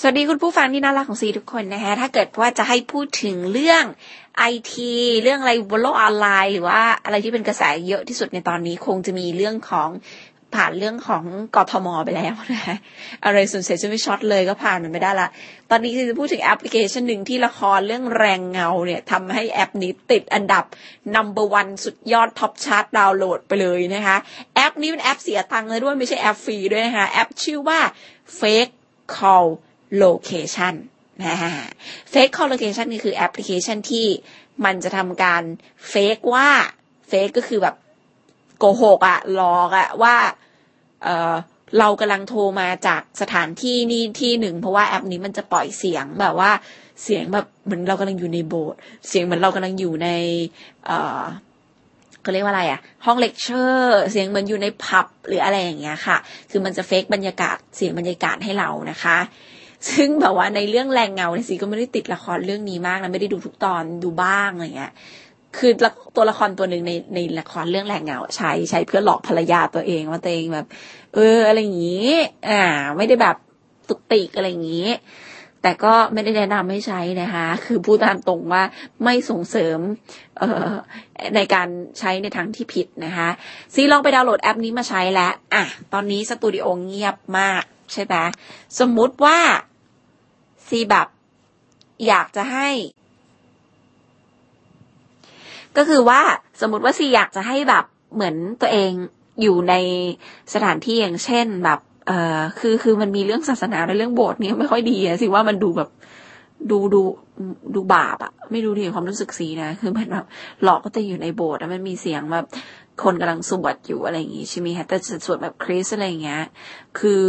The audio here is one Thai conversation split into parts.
สวัสดีคุณผู้ฟังที่น่ารักของซีทุกคนนะคะถ้าเกิดว่าจะให้พูดถึงเรื่องไอทีเรื่องอะไรบนโลกออนไลน์ หรือว่าอะไรที่เป็นกระแสเยอะที่สุดในตอนนี้คงจะมีเรื่องของผ่านเรื่องของกทมไปแล้วนะอะไรส่วนเสียจะไม่ช็อตเลยก็ผ่านมันไม่ได้ละ ตอนนี้จะพูดถึงแอปพลิเคชันหนึ่งที่ละครเรื่องแรงเงาเนี่ยทำให้แอปนี้ติดอันดับ number one สุดยอด top chart ดาวน์โหลดไปเลยนะคะ แอปนี้เป็นแอปเสียตังค์เลยด้วยไม่ใช่แอปฟรีด้วยนะคะ แอปชื่อว่า Fake Call location นะ fake call location นี่คือแอปพลิเคชันที่มันจะทำการ fake ว่า fake ก็คือแบบโกหกอะหลอกอะว่าเออเรากำลังโทรมาจากสถานที่นี่ที่หนึ่ง เพราะว่าแอปนี้มันจะปล่อยเสียงแบบว่าเสียงแบบเหมือนเรากำลังอยู่ในโบสถ์เสียงเหมือนเรากำลังอยู่ในเออเขาเรียกว่าอะไรอะห้องเลคเชอร์เสียงเหมือนอยู่ในผับหรืออะไรอย่างเงี้ยค่ะ คือมันจะเฟกบรรยากาศเสียงบรรยากาศให้เรานะคะ ซึ่งแบบว่าในเรื่องแรงเงาเนี่ยสิก็ไม่ได้ติดละครเรื่องนี้มากนะไม่ได้ดูทุกตอนดูบ้างอะไรเงี้ยคือตัวละครตัวหนึ่งในในละครเรื่องแรงเงาใช้ใช้เพื่อหลอกภรรยาตัวเองว่าตัวเองแบบ เอออะไรอย่างนี้ อ่า ไม่ได้แบบตุกติกอะไรอย่างนี้ แต่ก็ไม่ได้แนะนำให้ใช้นะคะ คือพูดตามตรงว่าไม่ส่งเสริม เอ่อในการใช้ในทางที่ผิดนะคะซีลองไปดาวน์โหลดแอปนี้มาใช้แล้ว อะ ตอนนี้สตูดิโอเงียบมาก ใช่ไหมสมมุติว่าซีแบบอยากจะให้ ก็คือว่าสมมติว่าซีอยากจะให้แบบเหมือนตัวเองอยู่ในสถานที่อย่างเช่นแบบ เอ่อคือคือมันมีเรื่องศาสนาและเรื่องโบสถ์นี้ไม่ค่อยดีอะสิว่ามันดูแบบ ดูดูดูบาปอะไม่รู้ดีความรู้สึกซีนะคือมันแบบหลอกก็จะอยู่ในโบสถ์แล้วมันมีเสียงแบบคนกำลังสวดอยู่อะไรอย่างงี้ใช่ไหมคะแต่สวดแบบคริสต์อะไรอย่างเงี้ย คือ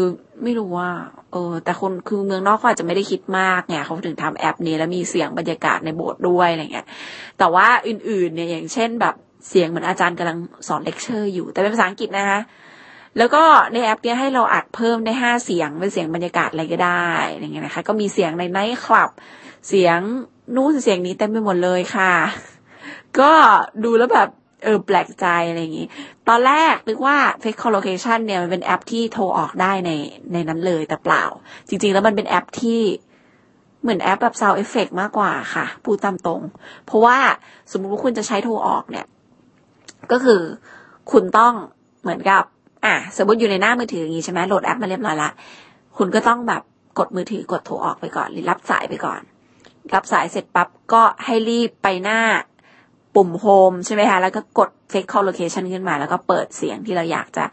ไม่รู้ว่า เออ แต่คนคือเมืองนอกเขาอาจจะไม่ได้คิดมากไงเขาถึงทำแอปนี้แล้วมีเสียงบรรยากาศในโบสถ์ด้วยอะไรเงี้ย แต่ว่าอื่นๆเนี่ยอย่างเช่นแบบเสียงเหมือนอาจารย์กำลังสอนเลคเชอร์อยู่ แต่เป็นภาษาอังกฤษนะคะ แล้วก็ในแอปเนี้ยให้เราอัดเพิ่มได้ห้าเสียงเป็นเสียงบรรยากาศอะไรก็ได้อะไรเงี้ยนะคะ ก็มีเสียงในไนท์คลับ เสียงนู้นเสียงนี้เต็มไปหมดเลยค่ะ ก็ดูแล้วแบบเออแปลกใจอะไรอย่างนี้ ตอนแรกนึกว่า Fake Collocation เนี่ยมันเป็นแอปที่โทรออกได้ในในนั้นเลยแต่เปล่า จริง ๆ แล้วมันเป็นแอปที่เหมือนแอปแบบ Sound Effect มากกว่าค่ะ พูดตามตรง เพราะว่าสมมติว่าคุณจะใช้โทรออกเนี่ย ก็คือคุณต้องเหมือนกับ อะสมมติอยู่ในหน้ามือถืออย่างนี้ใช่ไหมโหลดแอปมาเรียบร้อยละคุณก็ต้องแบบกดมือถือกดโทรออกไปก่อน หรือรับสายไปก่อน รับสายเสร็จปั๊บก็ให้รีบไปหน้าปุ่มโฮมใช่ไหมคะแล้วก็กด fake call location ขึ้นมา แล้วก็เปิดเสียงที่เราอยากจะ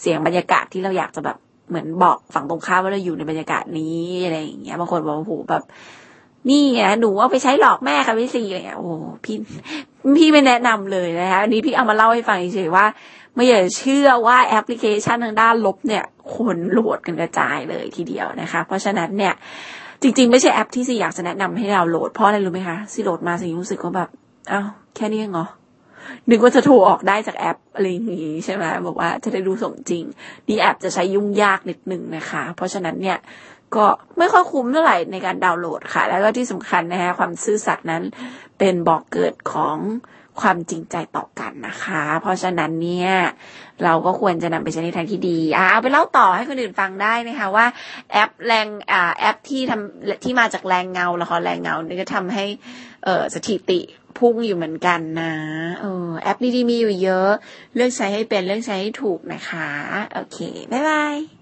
เสียงบรรยากาศที่เราอยากจะแบบเหมือนบอกฝั่งตรงข้ามว่าเราอยู่ในบรรยากาศนี้อะไรอย่างเงี้ยบางคนบอกโอ้โหแบบ นี่ไงหนูเอาไปใช้หลอกแม่ค่ะพี่ซีอะไรเงี้ยโอ้พี่พี่ไม่แนะนำเลยนะคะอันนี้พี่เอามาเล่าให้ฟังเฉยๆว่า ไม่อยากเชื่อว่าแอปพลิเคชันทางด้านลบเนี่ยคนโหลดกันกระจายเลยทีเดียวนะคะ เพราะฉะนั้นเนี่ยจริง ๆ ไม่ใช่แอปที่ซีอยากจะแนะนำให้เราโหลดเพราะอะไรรู้ไหมคะซีโหลดมาซีรู้สึกว่าแบบอ้าวแค่นี้เองเหรอนึกว่าจะโทรออกได้จากแอปอะไรอย่างงี้ใช่ไหมบอกว่าจะได้ดูสมจริงนี่แอปจะใช้ยุ่งยากนิดนึงนะคะ เพราะฉะนั้นเนี่ยก็ไม่ค่อยคุ้มเท่าไหร่ในการดาวน์โหลดค่ะ แล้วก็ที่สำคัญนะฮะความซื่อสัตย์นั้นเป็นบอกเกิดของ ความจริงใจต่อกันนะคะ เพราะฉะนั้นเนี่ยเราก็ควรจะนำไปใช้ในทางที่ดีอ่าเอาไปเล่าต่อให้คนอื่นฟังได้นะคะว่าแอปแรงอ่าแอปที่ทำที่มาจากแรงเงาละครแรงเงานี่ก็ทำให้เออสถิติพุ่งอยู่เหมือนกันนะเออแอปดีๆมีอยู่เยอะ เลือกใช้ให้เป็นเลือกใช้ให้ถูกนะคะ โอเค บ๊ายบาย